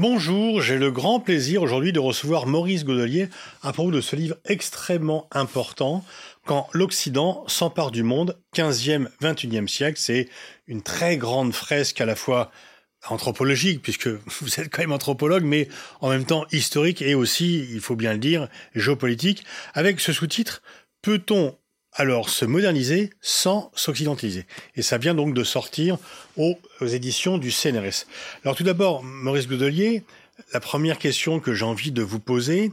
Bonjour, j'ai le grand plaisir aujourd'hui de recevoir Maurice Godelier à propos de ce livre extrêmement important, Quand l'Occident s'empare du monde, 15e, 21e siècle. C'est une très grande fresque à la fois anthropologique, puisque vous êtes quand même anthropologue, mais en même temps historique et aussi, il faut bien le dire, géopolitique, avec ce sous-titre, peut-on alors se moderniser sans s'occidentaliser. Et ça vient donc de sortir aux, éditions du CNRS. Alors tout d'abord, Maurice Godelier, la première question que j'ai envie de vous poser,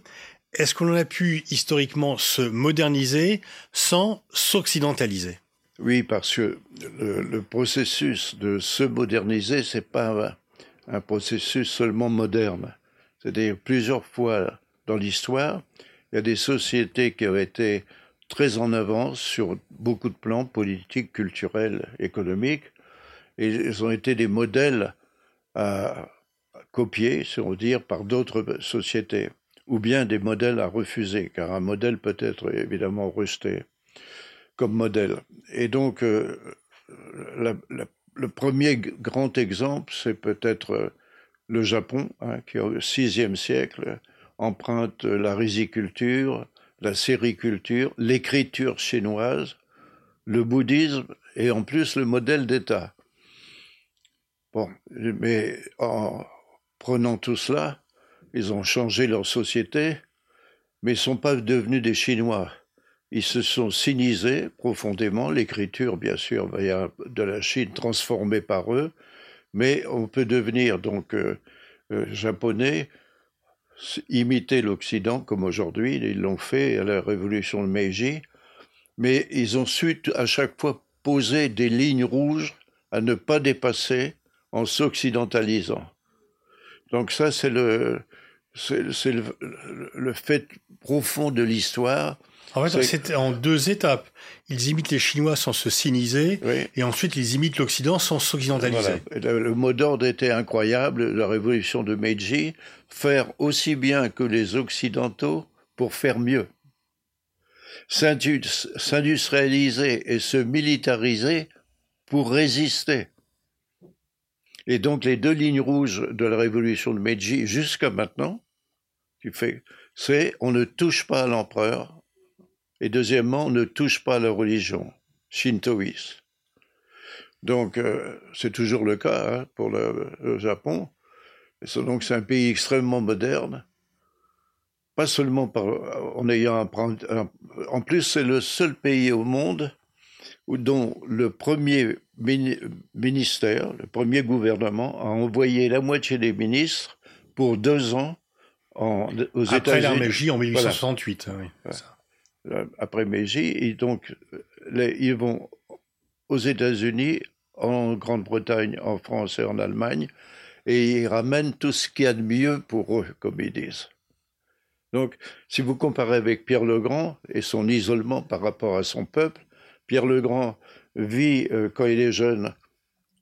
est-ce qu'on a pu historiquement se moderniser sans s'occidentaliser? Oui, parce que le, processus de se moderniser, c'est pas un, un processus seulement moderne. C'est-à-dire plusieurs fois dans l'histoire, il y a des sociétés qui ont été très en avance sur beaucoup de plans politiques, culturels, économiques. Et ils ont été des modèles à copier, si on veut dire, par d'autres sociétés, ou bien des modèles à refuser, car un modèle peut être évidemment rejeté comme modèle. Et donc, euh, le premier grand exemple, c'est peut-être le Japon, hein, qui au VIe siècle emprunte la riziculture, la sériculture, l'écriture chinoise, le bouddhisme et en plus le modèle d'État. Bon, mais en prenant tout cela, ils ont changé leur société, mais ils ne sont pas devenus des Chinois. Ils se sont sinisés profondément. L'écriture, bien sûr, de la Chine transformée par eux, mais on peut devenir donc euh, euh, japonais imiter l'Occident comme aujourd'hui, ils l'ont fait à la révolution de Meiji, mais ils ont su à chaque fois poser des lignes rouges à ne pas dépasser en s'occidentalisant. Donc ça, c'est le, le, fait profond de l'histoire en fait, c'est en deux étapes. Ils imitent les Chinois sans se siniser, et ensuite ils imitent l'Occident sans s'occidentaliser. Le, mot d'ordre était incroyable, la révolution de Meiji, faire aussi bien que les Occidentaux pour faire mieux. S'industrialiser et se militariser pour résister. Et donc les deux lignes rouges de la révolution de Meiji jusqu'à maintenant, c'est on ne touche pas à l'empereur, et deuxièmement, on ne touche pas à la religion shintoïste. Donc, euh, c'est toujours le cas hein, pour le, Japon. donc, c'est un pays extrêmement moderne. Pas seulement par, en ayant un, en plus, c'est le seul pays au monde où, dont le premier ministère, le premier gouvernement, a envoyé la moitié des ministres pour deux ans en, aux États-Unis. Après l'armée en 1868. Hein, oui, euh, après Meiji, et donc ils vont aux États-Unis, en Grande-Bretagne, en France et en Allemagne, et ils ramènent tout ce qu'il y a de mieux pour eux, comme ils disent. Donc, si vous comparez avec Pierre le Grand et son isolement par rapport à son peuple, Pierre le Grand vit, euh, quand il est jeune,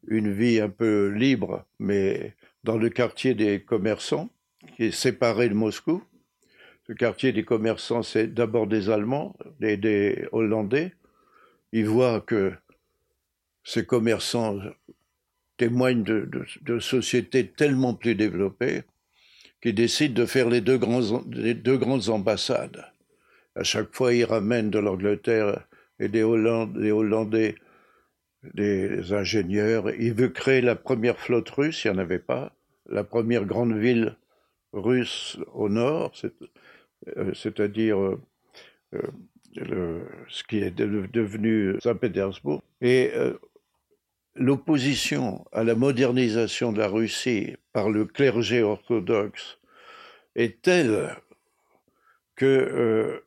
une vie un peu libre, mais dans le quartier des commerçants, qui est séparé de Moscou. Ce quartier des commerçants, c'est d'abord des Allemands, des, des Hollandais. Ils voient que ces commerçants témoignent de, sociétés tellement plus développées qu'ils décident de faire les deux, grands, deux grandes ambassades. À chaque fois, ils ramènent de l'Angleterre et des, des Hollandais des ingénieurs. Ils veulent créer la première flotte russe, il n'y en avait pas. La première grande ville russe au nord, c'est-à-dire euh, euh, ce qui est devenu Saint-Pétersbourg. Et l'opposition à la modernisation de la Russie par le clergé orthodoxe est telle que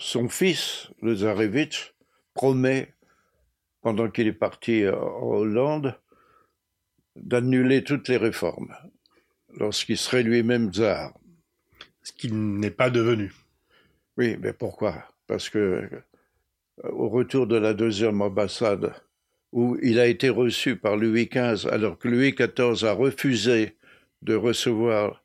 son fils, le Zarevitch, promet, pendant qu'il est parti en Hollande, d'annuler toutes les réformes lorsqu'il serait lui-même tsar ce qu'il n'est pas devenu. Oui, mais pourquoi? Parce que euh, au retour de la deuxième ambassade, où il a été reçu par Louis XV, alors que Louis XIV a refusé de recevoir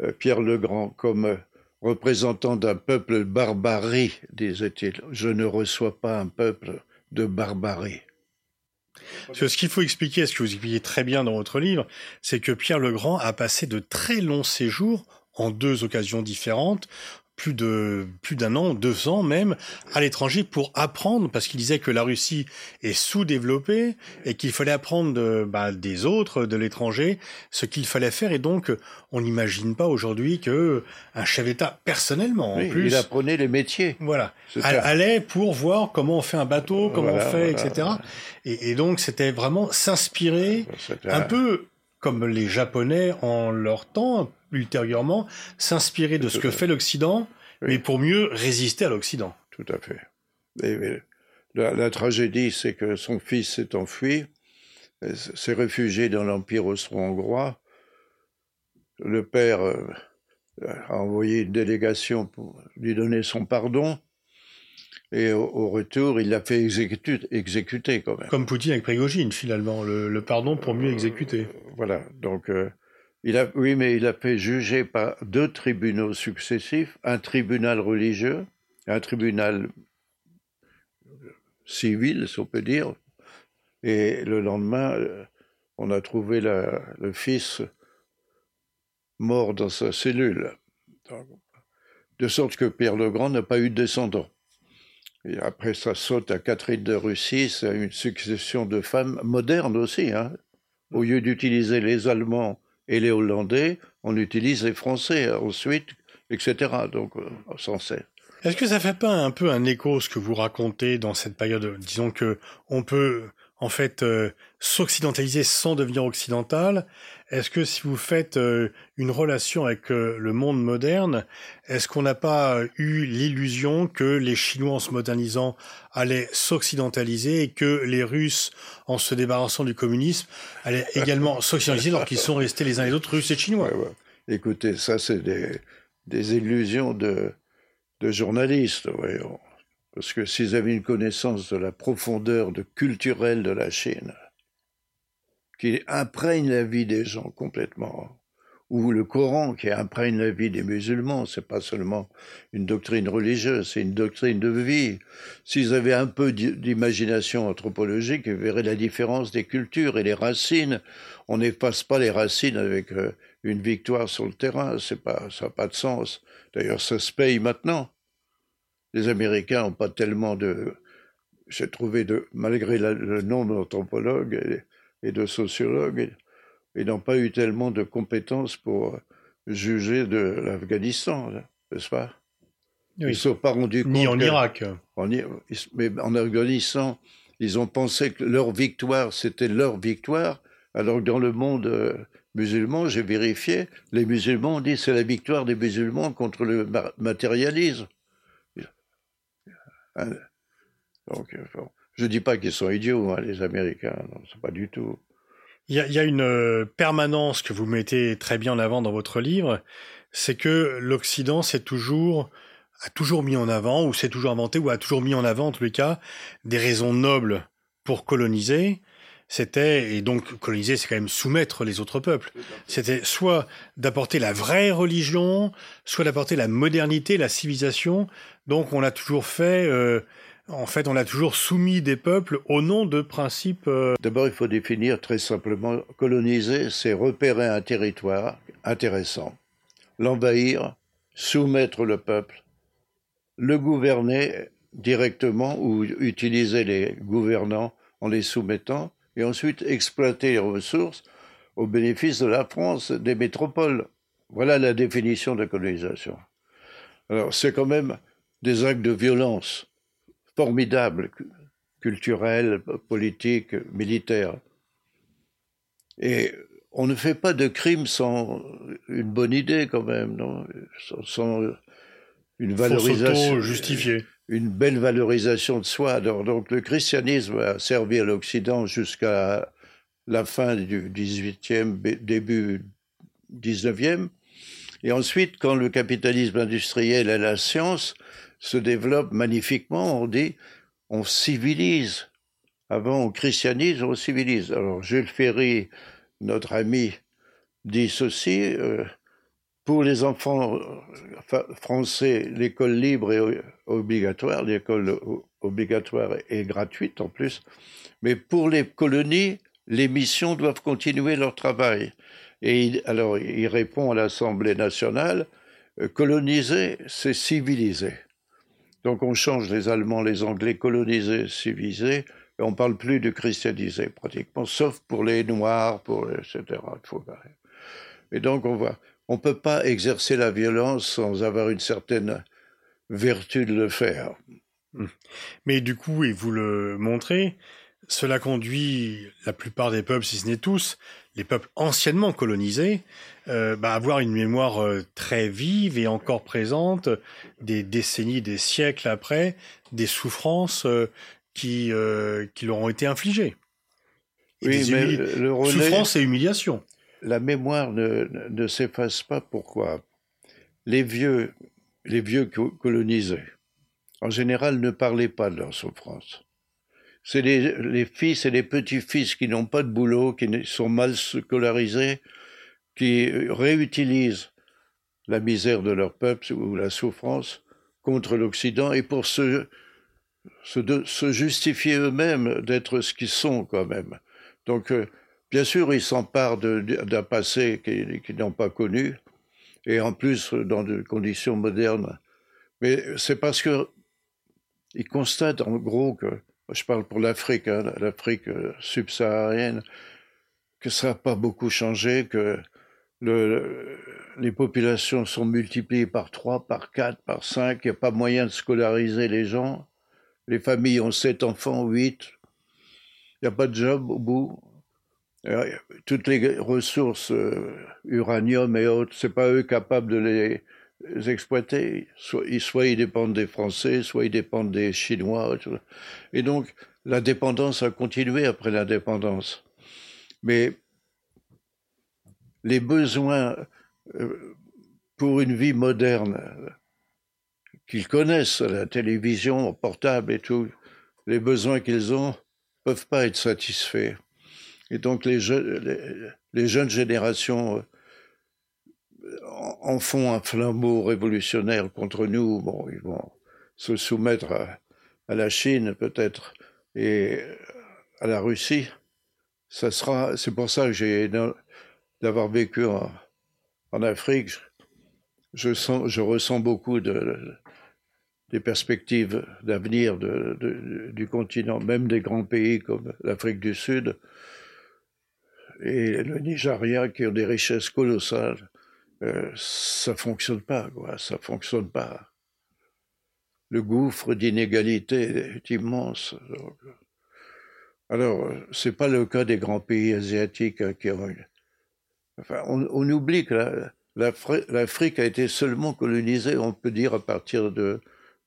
euh, Pierre le Grand comme euh, représentant d'un peuple de barbarie, disait-il. Je ne reçois pas un peuple de barbarie. Ce qu'il faut expliquer, ce que vous expliquez très bien dans votre livre, c'est que Pierre le Grand a passé de très longs séjours en deux occasions différentes plus de plus d'un an, deux ans même, à l'étranger pour apprendre, parce qu'il disait que la Russie est sous-développée et qu'il fallait apprendre de, bah, des autres, de l'étranger, ce qu'il fallait faire. Et donc, on n'imagine pas aujourd'hui que un chef d'État, personnellement, en plus, il apprenait les métiers. Voilà, allait pour voir comment on fait un bateau, comment on fait, etc. Et, et donc, c'était vraiment s'inspirer un peu comme les Japonais en leur temps, ultérieurement, s'inspirer de ce que fait l'Occident, mais pour mieux résister à l'Occident. Tout à fait. Et, la, tragédie, c'est que son fils s'est enfui, s'est réfugié dans l'Empire austro-hongrois. Le père euh, a envoyé une délégation pour lui donner son pardon. Et au, retour, il l'a fait exécuter, exécuter quand même. Comme Poutine avec Prigogine, finalement, le, pardon pour mieux exécuter. voilà, donc euh, il a, oui, mais il a fait juger par deux tribunaux successifs, un tribunal religieux, un tribunal civil, si on peut dire. Et le lendemain, euh, on a trouvé le fils mort dans sa cellule. De sorte que Pierre le Grand n'a pas eu de descendants. Et après, ça saute à Catherine de Russie, c'est une succession de femmes modernes aussi. Hein. Au lieu d'utiliser les Allemands et les Hollandais, on utilise les Français ensuite, etc. Donc, euh, s'en sert. Est-ce que ça fait pas un peu un écho ce que vous racontez dans cette période? Disons que on peut en fait euh, s'occidentaliser sans devenir occidental. Est-ce que si vous faites euh, une relation avec euh, le monde moderne, est-ce qu'on n'a pas eu l'illusion que les Chinois en se modernisant allaient s'occidentaliser et que les Russes en se débarrassant du communisme allaient également s'occidentaliser alors qu'ils sont restés les uns et les autres Russes et Chinois? Écoutez, ça c'est des, des illusions de, de journalistes, voyons. Parce que s'ils avaient une connaissance de la profondeur de culturelle de la Chine, qui imprègne la vie des gens complètement, ou le Coran qui imprègne la vie des musulmans, c'est pas seulement une doctrine religieuse, c'est une doctrine de vie. S'ils avaient un peu d'imagination anthropologique, ils verraient la différence des cultures et les racines. On n'efface pas les racines avec euh, une victoire sur le terrain, c'est pas, ça n'a pas de sens. D'ailleurs, ça se paye maintenant les Américains n'ont pas tellement de. J'ai trouvé, de, malgré le nombre d'anthropologues et, de sociologues, ils n'ont pas eu tellement de compétences pour juger de l'Afghanistan, n'est-ce pas? Ils ne sont pas rendus compte. Ni en Irak. mais en Afghanistan, ils ont pensé que leur victoire, c'était leur victoire, alors que dans le monde euh, musulman, j'ai vérifié, les musulmans ont dit c'est la victoire des musulmans contre le matérialisme. Hein. Donc, euh, je ne dis pas qu'ils sont idiots, hein, les Américains, non, pas du tout. Il y a, une euh, permanence que vous mettez très bien en avant dans votre livre, c'est que l'Occident c'est toujours a toujours mis en avant, ou s'est toujours inventé, ou a toujours mis en avant, en tous les cas, des raisons nobles pour coloniser. C'était, et donc coloniser, c'est quand même soumettre les autres peuples. C'était soit d'apporter la vraie religion, soit d'apporter la modernité, la civilisation, donc on a toujours fait, euh, en fait, on a toujours soumis des peuples au nom de principes. Euh, D'abord, il faut définir très simplement coloniser, c'est repérer un territoire intéressant, l'envahir, soumettre le peuple, le gouverner directement ou utiliser les gouvernants en les soumettant, et ensuite exploiter les ressources au bénéfice de la France, des métropoles. Voilà la définition de colonisation. Alors c'est quand même des actes de violence formidables, culturels, politiques, militaires. Et on ne fait pas de crimes sans une bonne idée quand même, non? Sans, une valorisation justifiée. Une belle valorisation de soi. Donc, le christianisme a servi à l'Occident jusqu'à la fin du 18e, début 19e. Et ensuite, quand le capitalisme industriel et la science se développe magnifiquement. On dit, on civilise. Avant, on christianise, on civilise. Alors, Jules Ferry, notre ami, dit ceci euh, pour les enfants français, l'école libre est obligatoire, l'école obligatoire est gratuite en plus, mais pour les colonies, les missions doivent continuer leur travail. Et alors, il répond à l'Assemblée nationale, euh, coloniser, c'est civiliser. Donc on change les Allemands, les Anglais, coloniser, civiliser, et on parle plus de christianiser pratiquement, sauf pour les Noirs, pour etc. Et donc on voit, on peut pas exercer la violence sans avoir une certaine vertu de le faire. Hum. Mais du coup, et vous le montrez, cela conduit la plupart des peuples, si ce n'est tous, les peuples anciennement colonisés, euh, bah, à avoir une mémoire euh, très vive et encore présente, des décennies, des siècles après, des souffrances euh, qui, qui leur ont été infligées. oui, mais le relais, souffrance et humiliation. La mémoire ne, s'efface pas. Pourquoi? Les vieux, les vieux colonisés, en général, ne parlaient pas de leur souffrance c'est les, fils et les petits-fils qui n'ont pas de boulot, qui sont mal scolarisés, qui réutilisent la misère de leur peuple ou la souffrance contre l'Occident et pour se, se, justifier eux-mêmes d'être ce qu'ils sont quand même. Donc, euh, bien sûr, ils s'emparent d'un passé qu'ils n'ont pas connu et en plus dans des conditions modernes. Mais c'est parce que ils constatent en gros que je parle pour l'Afrique, hein, l'Afrique euh, subsaharienne, que ça n'a pas beaucoup changé, que le, les populations sont multipliées par 3, par 4, par 5, il n'y a pas moyen de scolariser les gens. Les familles ont 7 enfants, 8. Il n'y a pas de job au bout. Euh, toutes les ressources, euh, uranium et autres, c'est pas eux capables de les exploiter. Soit, ils dépendent des Français, soit ils dépendent des Chinois. Et donc, la dépendance a continué après l'indépendance. Mais les besoins euh, pour une vie moderne qu'ils connaissent, la télévision, le portable et tout, les besoins qu'ils ont peuvent pas être satisfaits. Et donc les, jeunes générations en font un flambeau révolutionnaire contre nous. Bon, ils vont se soumettre à, la Chine peut-être et à la Russie. Ça sera, c'est pour ça que j'ai d'avoir vécu en, Afrique. Je, sens, je ressens beaucoup de, des perspectives d'avenir du continent, même des grands pays comme l'Afrique du Sud et le Nigeria qui ont des richesses colossales euh, ça fonctionne pas, quoi, ça fonctionne pas. Le gouffre d'inégalité est immense. alors, c'est pas le cas des grands pays asiatiques hein, qui ont. Enfin, on, oublie que l'Afrique a été seulement colonisée, on peut dire, à partir de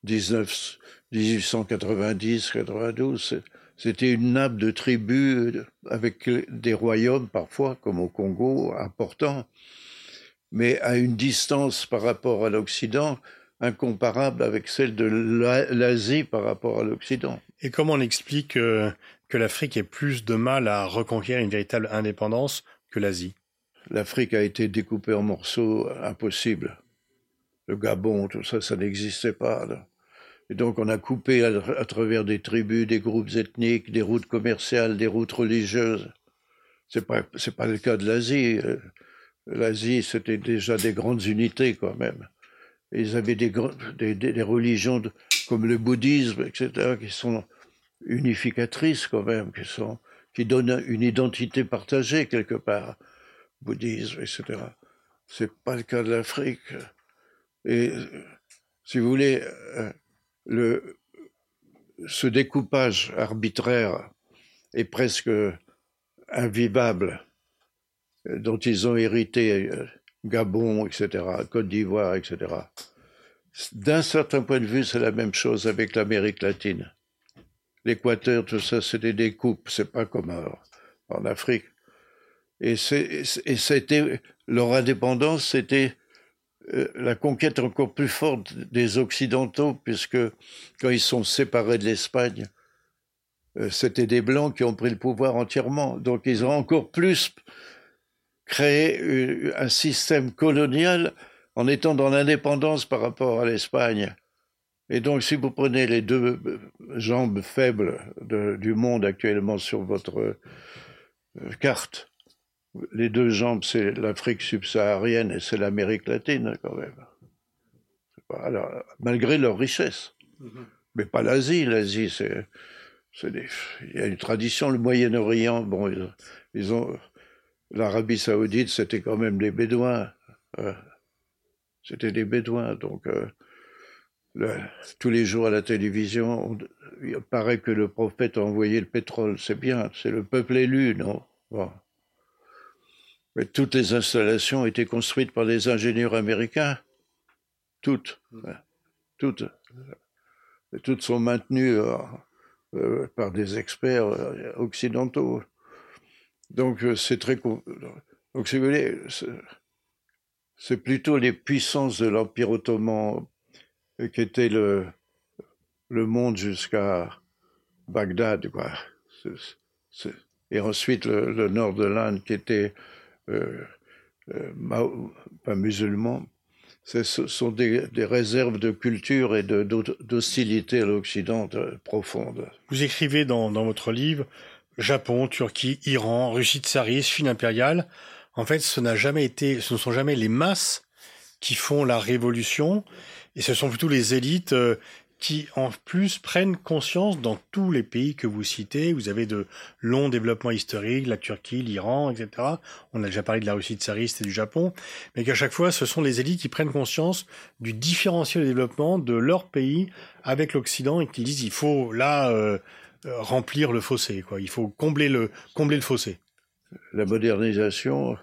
19, 1890-92. C'était une nappe de tribus avec des royaumes parfois, comme au Congo, importants mais à une distance par rapport à l'Occident incomparable avec celle de l'Asie par rapport à l'Occident. Et comment on explique euh, que l'Afrique ait plus de mal à reconquérir une véritable indépendance que l'Asie? L'Afrique a été découpée en morceaux impossibles. Le Gabon, tout ça, ça n'existait pas. Et donc on a coupé à, travers des tribus, des groupes ethniques, des routes commerciales, des routes religieuses. C'est pas pas le cas de l'Asie. Euh, l'Asie, c'était déjà des grandes unités quand même. ils avaient des, des, des religions comme le bouddhisme, etc., qui sont unificatrices quand même, qui, sont, qui donnent une identité partagée quelque part. Bouddhisme, etc. C'est pas le cas de l'Afrique. Et si vous voulez, euh, ce découpage arbitraire est presque invivable dont ils ont hérité euh, Gabon, etc., Côte d'Ivoire, etc. D'un certain point de vue, c'est la même chose avec l'Amérique latine. L'Équateur, tout ça, c'est des découpes, c'est pas comme en Afrique. Et leur indépendance, c'était la conquête encore plus forte des Occidentaux, puisque quand ils sont séparés de l'Espagne, euh, c'était des Blancs qui ont pris le pouvoir entièrement. Donc ils ont encore plus créer un système colonial en étant dans l'indépendance par rapport à l'Espagne. Et donc, si vous prenez les deux jambes faibles du monde actuellement sur votre euh, carte, les deux jambes, c'est l'Afrique subsaharienne et c'est l'Amérique latine, quand même. Alors, malgré leur richesse. Mm-hmm. Mais pas l'Asie. L'Asie, c'est. Il y a une tradition, le Moyen-Orient, bon, ils, ont. L'Arabie Saoudite, c'était quand même des Bédouins. Euh, c'était des Bédouins, donc. Euh, tous les jours à la télévision, il paraît que le prophète a envoyé le pétrole. C'est bien, c'est le peuple élu, non? Mais toutes les installations été construites par des ingénieurs américains. Toutes. Mm. Toutes. Et toutes sont maintenues euh, euh, par des experts euh, occidentaux. Donc c'est très. Donc si vous voulez, c'est plutôt les puissances de l'Empire ottoman qui était le, le monde jusqu'à Bagdad, quoi. et ensuite le, nord de l'Inde qui était pas musulman, ce sont des, réserves de culture et d'hostilité à l'Occident euh, profonde. Vous écrivez dans, votre livre Japon, Turquie, Iran, Russie tsariste, Chine impériale. En fait, ce n'a jamais été, ce ne sont jamais les masses qui font la révolution, et ce sont plutôt les élites euh, qui en plus prennent conscience dans tous les pays que vous citez. Vous avez de longs développements historiques, la Turquie, l'Iran, etc. On a déjà parlé de la Russie tsariste et du Japon, mais qu'à chaque fois, ce sont les élites qui prennent conscience du différentiel de développement de leur pays avec l'Occident et qui disent il faut là euh, euh, remplir le fossé, quoi. Il faut combler le combler le fossé. La modernisation,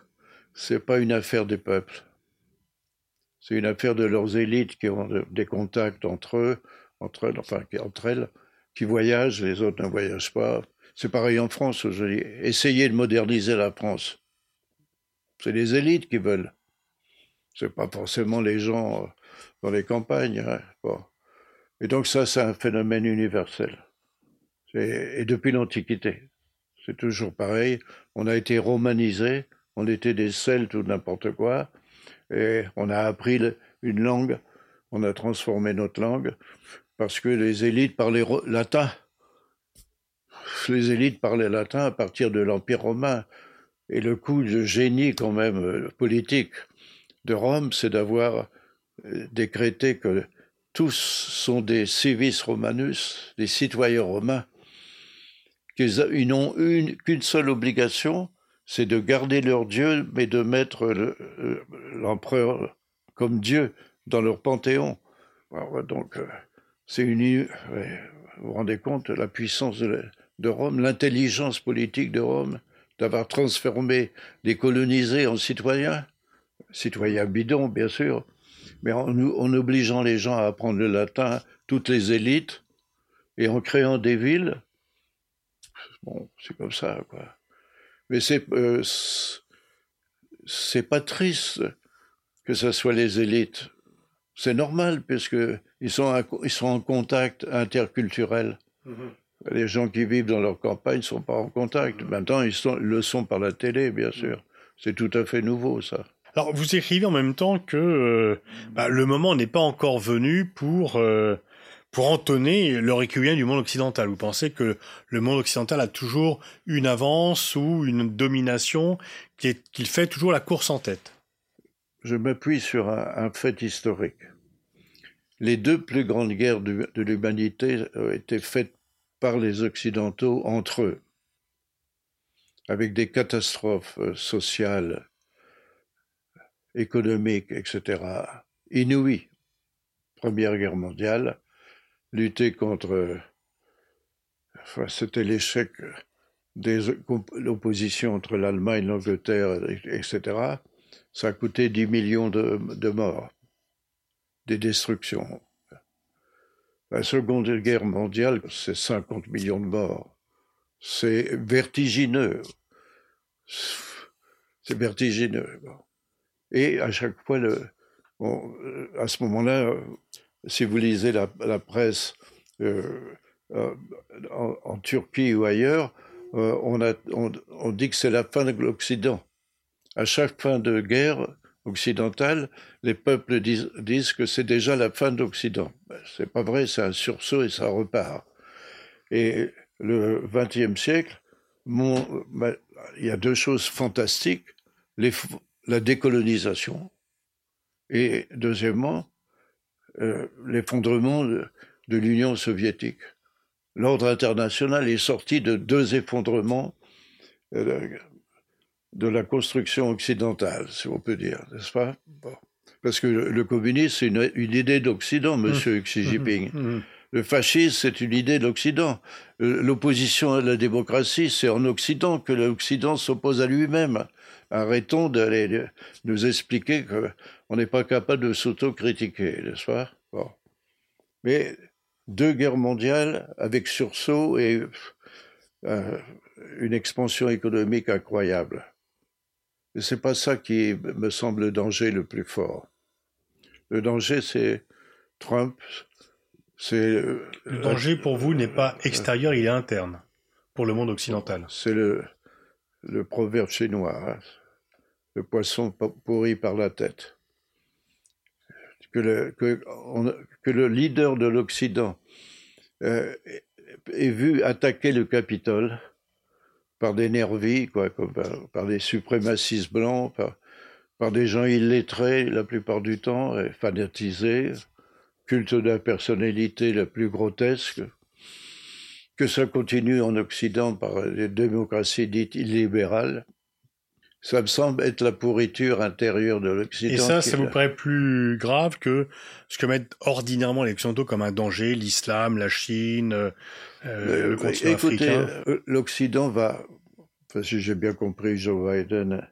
c'est pas une affaire des peuples. C'est une affaire de leurs élites qui ont des contacts entre eux, entre elles, enfin entre elles, qui voyagent, les autres ne voyagent pas. C'est pareil en France aujourd'hui. Essayez de moderniser la France. C'est les élites qui veulent. C'est pas forcément les gens euh, dans les campagnes. Hein. Et donc ça, c'est un phénomène universel. Et depuis l'Antiquité. C'est toujours pareil. On a été romanisé, on était des Celtes ou n'importe quoi, et on a appris une langue, on a transformé notre langue, parce que les élites parlaient latin. Les élites parlaient latin à partir de l'Empire romain. Et le coup de génie quand même euh, politique de Rome, c'est d'avoir euh, décrété que tous sont des civis romanus, des citoyens romains, qu'ils n'ont qu'une seule obligation, c'est de garder leur Dieu, mais de mettre euh, l'empereur comme Dieu dans leur panthéon. donc, c'est une. Vous vous rendez compte la puissance de, Rome, l'intelligence politique de Rome, d'avoir transformé les colonisés en citoyens, citoyens bidons, bien sûr, mais en, en obligeant les gens à apprendre le latin, toutes les élites, et en créant des villes. Bon, c'est comme ça, quoi. Mais c'est euh, c'est pas triste que ce soit les élites. C'est normal, puisque ils sont, ils sont en contact interculturel. Mm-hmm. Les gens qui vivent dans leur campagne ne sont pas en contact. Mm-hmm. Maintenant, ils, sont, le sont par la télé, bien mm-hmm. sûr. C'est tout à fait nouveau, ça. Alors, vous écrivez en même temps que euh, bah, le moment n'est pas encore venu pour, euh, pour entonner le requiem du monde occidental. Vous pensez que le monde occidental a toujours une avance ou une domination qu'il fait toujours la course en tête? Je m'appuie sur un fait historique les deux plus grandes guerres de, l'humanité ont été faites par les Occidentaux entre eux, avec des catastrophes euh, sociales, économiques, etc., inouïes. Première guerre mondiale, lutter contre... Enfin, c'était l'échec de l'opposition entre l'Allemagne, l'Angleterre, etc. Ça a coûté 10 millions de morts des destructions. La Seconde Guerre mondiale, c'est 50 millions de morts. C'est vertigineux. C'est vertigineux. Et à chaque fois, le, à ce moment-là, si vous lisez la, presse euh, euh, en, Turquie ou ailleurs, euh, on, on, dit que c'est la fin de l'Occident. à chaque fin de guerre occidentale, les peuples disent, disent que c'est déjà la fin d'Occident. Ben, c'est pas vrai, c'est un sursaut et ça repart. Et le XXe siècle, mon, ben, il y a deux choses fantastiques les, la décolonisation et deuxièmement euh, l'effondrement de, l'Union soviétique. L'ordre international est sorti de deux effondrements euh, de la construction occidentale, si on peut dire, n'est-ce pas? Bon. Parce que le, communisme, c'est une, une, idée d'Occident, mmh. monsieur mmh. Xi Jinping. Mmh. Le fascisme, c'est une idée d'Occident. Euh, l'opposition à la démocratie, c'est en Occident que l'Occident s'oppose à lui-même. Arrêtons d'aller nous expliquer qu'on n'est pas capable de s'autocritiquer, n'est-ce pas? Bon. Mais deux guerres mondiales avec sursaut et euh, une expansion économique incroyable. Et c'est pas ça qui me semble le danger le plus fort. Le danger, c'est Trump. C'est euh, le danger pour vous n'est pas extérieur, il est interne pour le monde occidental. C'est le, le proverbe chinois. Hein. Le poisson pourri par la tête. Que le, que, on, que le leader de l'Occident euh, ait vu attaquer le Capitole par des nervis, quoi, par, des suprémacistes blancs, par, des gens illettrés la plupart du temps, et fanatisés, culte de la personnalité la plus grotesque, que ça continue en Occident par les démocraties dites illibérales, ça me semble être la pourriture intérieure de l'Occident. Et ça, ça vous paraît plus grave que ce que mettent ordinairement les Occidentaux comme un danger, l'islam, la Chine, euh, euh le continent écoutez, africain euh, L'Occident va, enfin, si j'ai bien compris Joe Biden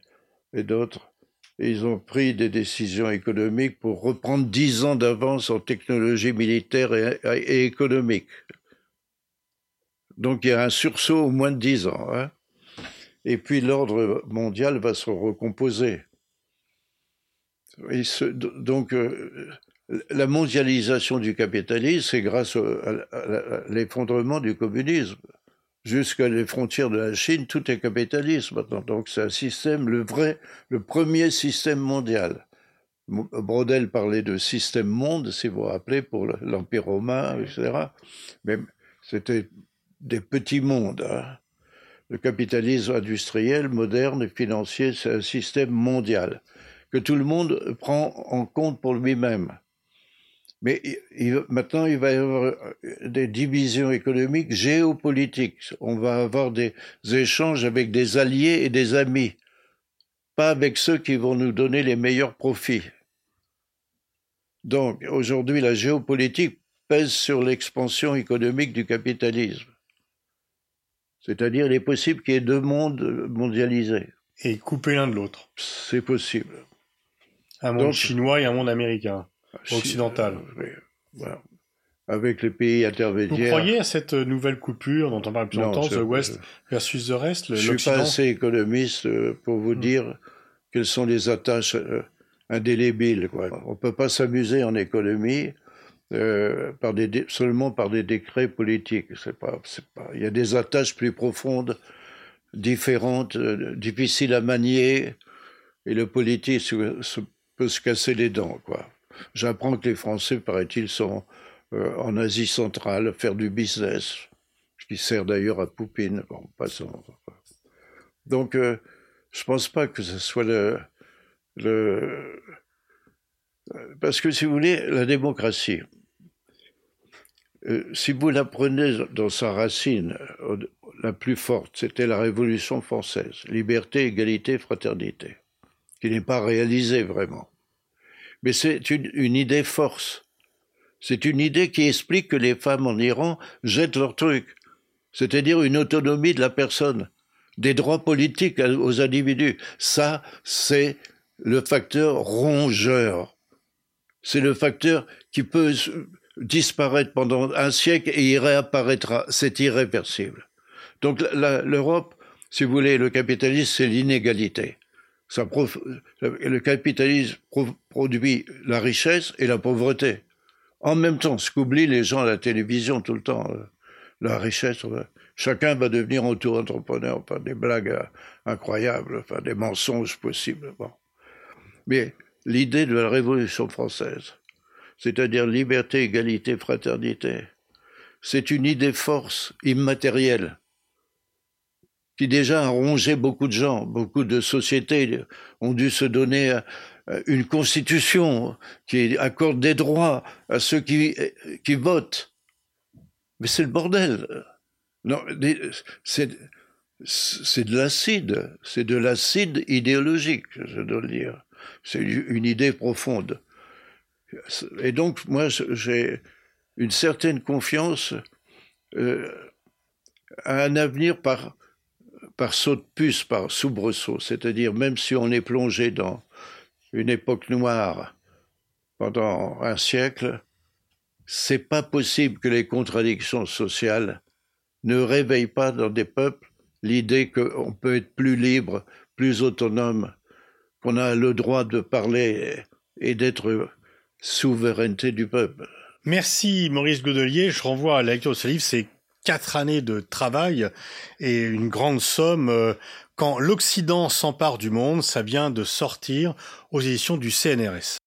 et d'autres, ils ont pris des décisions économiques pour reprendre dix ans d'avance en technologie militaire et, et, économique. Donc il y a un sursaut au moins de dix ans. Hein et puis l'ordre mondial va se recomposer. Donc, euh, la mondialisation du capitalisme, c'est grâce à l'effondrement du communisme. Jusqu'à les frontières de la Chine, tout est capitalisme maintenant. Donc, c'est un système, le vrai, le premier système mondial. Brodel parlait de système monde, si vous vous rappelez, pour l'Empire romain, etc. Mais c'était des petits mondes. Hein. Le capitalisme industriel, moderne et financier, c'est un système mondial que tout le monde prend en compte pour lui-même. Mais maintenant, il va y avoir des divisions économiques géopolitiques. On va avoir des échanges avec des alliés et des amis, pas avec ceux qui vont nous donner les meilleurs profits. Donc, aujourd'hui, la géopolitique pèse sur l'expansion économique du capitalisme. C'est-à-dire, il est possible qu'il y ait deux mondes mondialisés. Et coupés l'un de l'autre. C'est possible. Un monde Donc, chinois et un monde américain, occidental. Oui, voilà. Avec les pays intermédiaires. Vous croyez à cette nouvelle coupure dont on parle depuis longtemps, The West versus the Rest Je ne suis pas assez économiste euh, pour vous hmm. dire quelles sont les attaches euh, indélébiles. Quoi. On ne peut pas s'amuser en économie euh, seulement par des décrets politiques. C'est pas, c'est pas, il y a des attaches plus profondes, différentes, euh, difficiles à manier, et le politique peut se casser les dents, quoi. J'apprends que les Français, paraît-il, sont euh, en Asie centrale à faire du business, ce qui sert d'ailleurs à Poupine. Bon, passons. Donc, je pense pas que ce soit le parce que si vous voulez, la démocratie, euh, si vous la prenez dans sa racine euh, la plus forte, c'était la Révolution française, liberté, égalité, fraternité, qui n'est pas réalisée vraiment. Mais c'est une, une, idée force. C'est une idée qui explique que les femmes en Iran jettent leur truc, c'est-à-dire une autonomie de la personne, des droits politiques aux individus. Ça, c'est le facteur rongeur. C'est le facteur qui peut disparaître pendant un siècle et il réapparaîtra. C'est irréversible. Donc l'Europe, si vous voulez, le capitalisme, c'est l'inégalité. Le capitalisme produit la richesse et la pauvreté. En même temps, ce qu'oublient les gens à la télévision tout le temps. la richesse. Chacun va devenir auto-entrepreneur, enfin des blagues incroyables, enfin des mensonges possibles. Mais l'idée de la Révolution française, c'est-à-dire liberté, égalité, fraternité, c'est une idée force immatérielle qui déjà a rongé beaucoup de gens, beaucoup de sociétés ont dû se donner euh, une constitution qui accorde des droits à ceux qui, votent. Mais c'est le bordel. Non, c'est de l'acide, c'est de l'acide idéologique, je dois le dire. C'est une idée profonde. Et donc, moi, j'ai une certaine confiance euh, à un avenir par, par saut de puce, par soubresaut. C'est-à-dire, même si on est plongé dans une époque noire pendant un siècle, c'est pas possible que les contradictions sociales ne réveillent pas dans des peuples l'idée qu'on peut être plus libre, plus autonome, qu'on a le droit de parler et d'être souveraineté du peuple. Merci Maurice Godelier. Je renvoie à la lecture de ce livre. C'est quatre années de travail et une grande somme. Euh, quand l'Occident s'empare du monde, ça vient de sortir aux éditions du CNRS.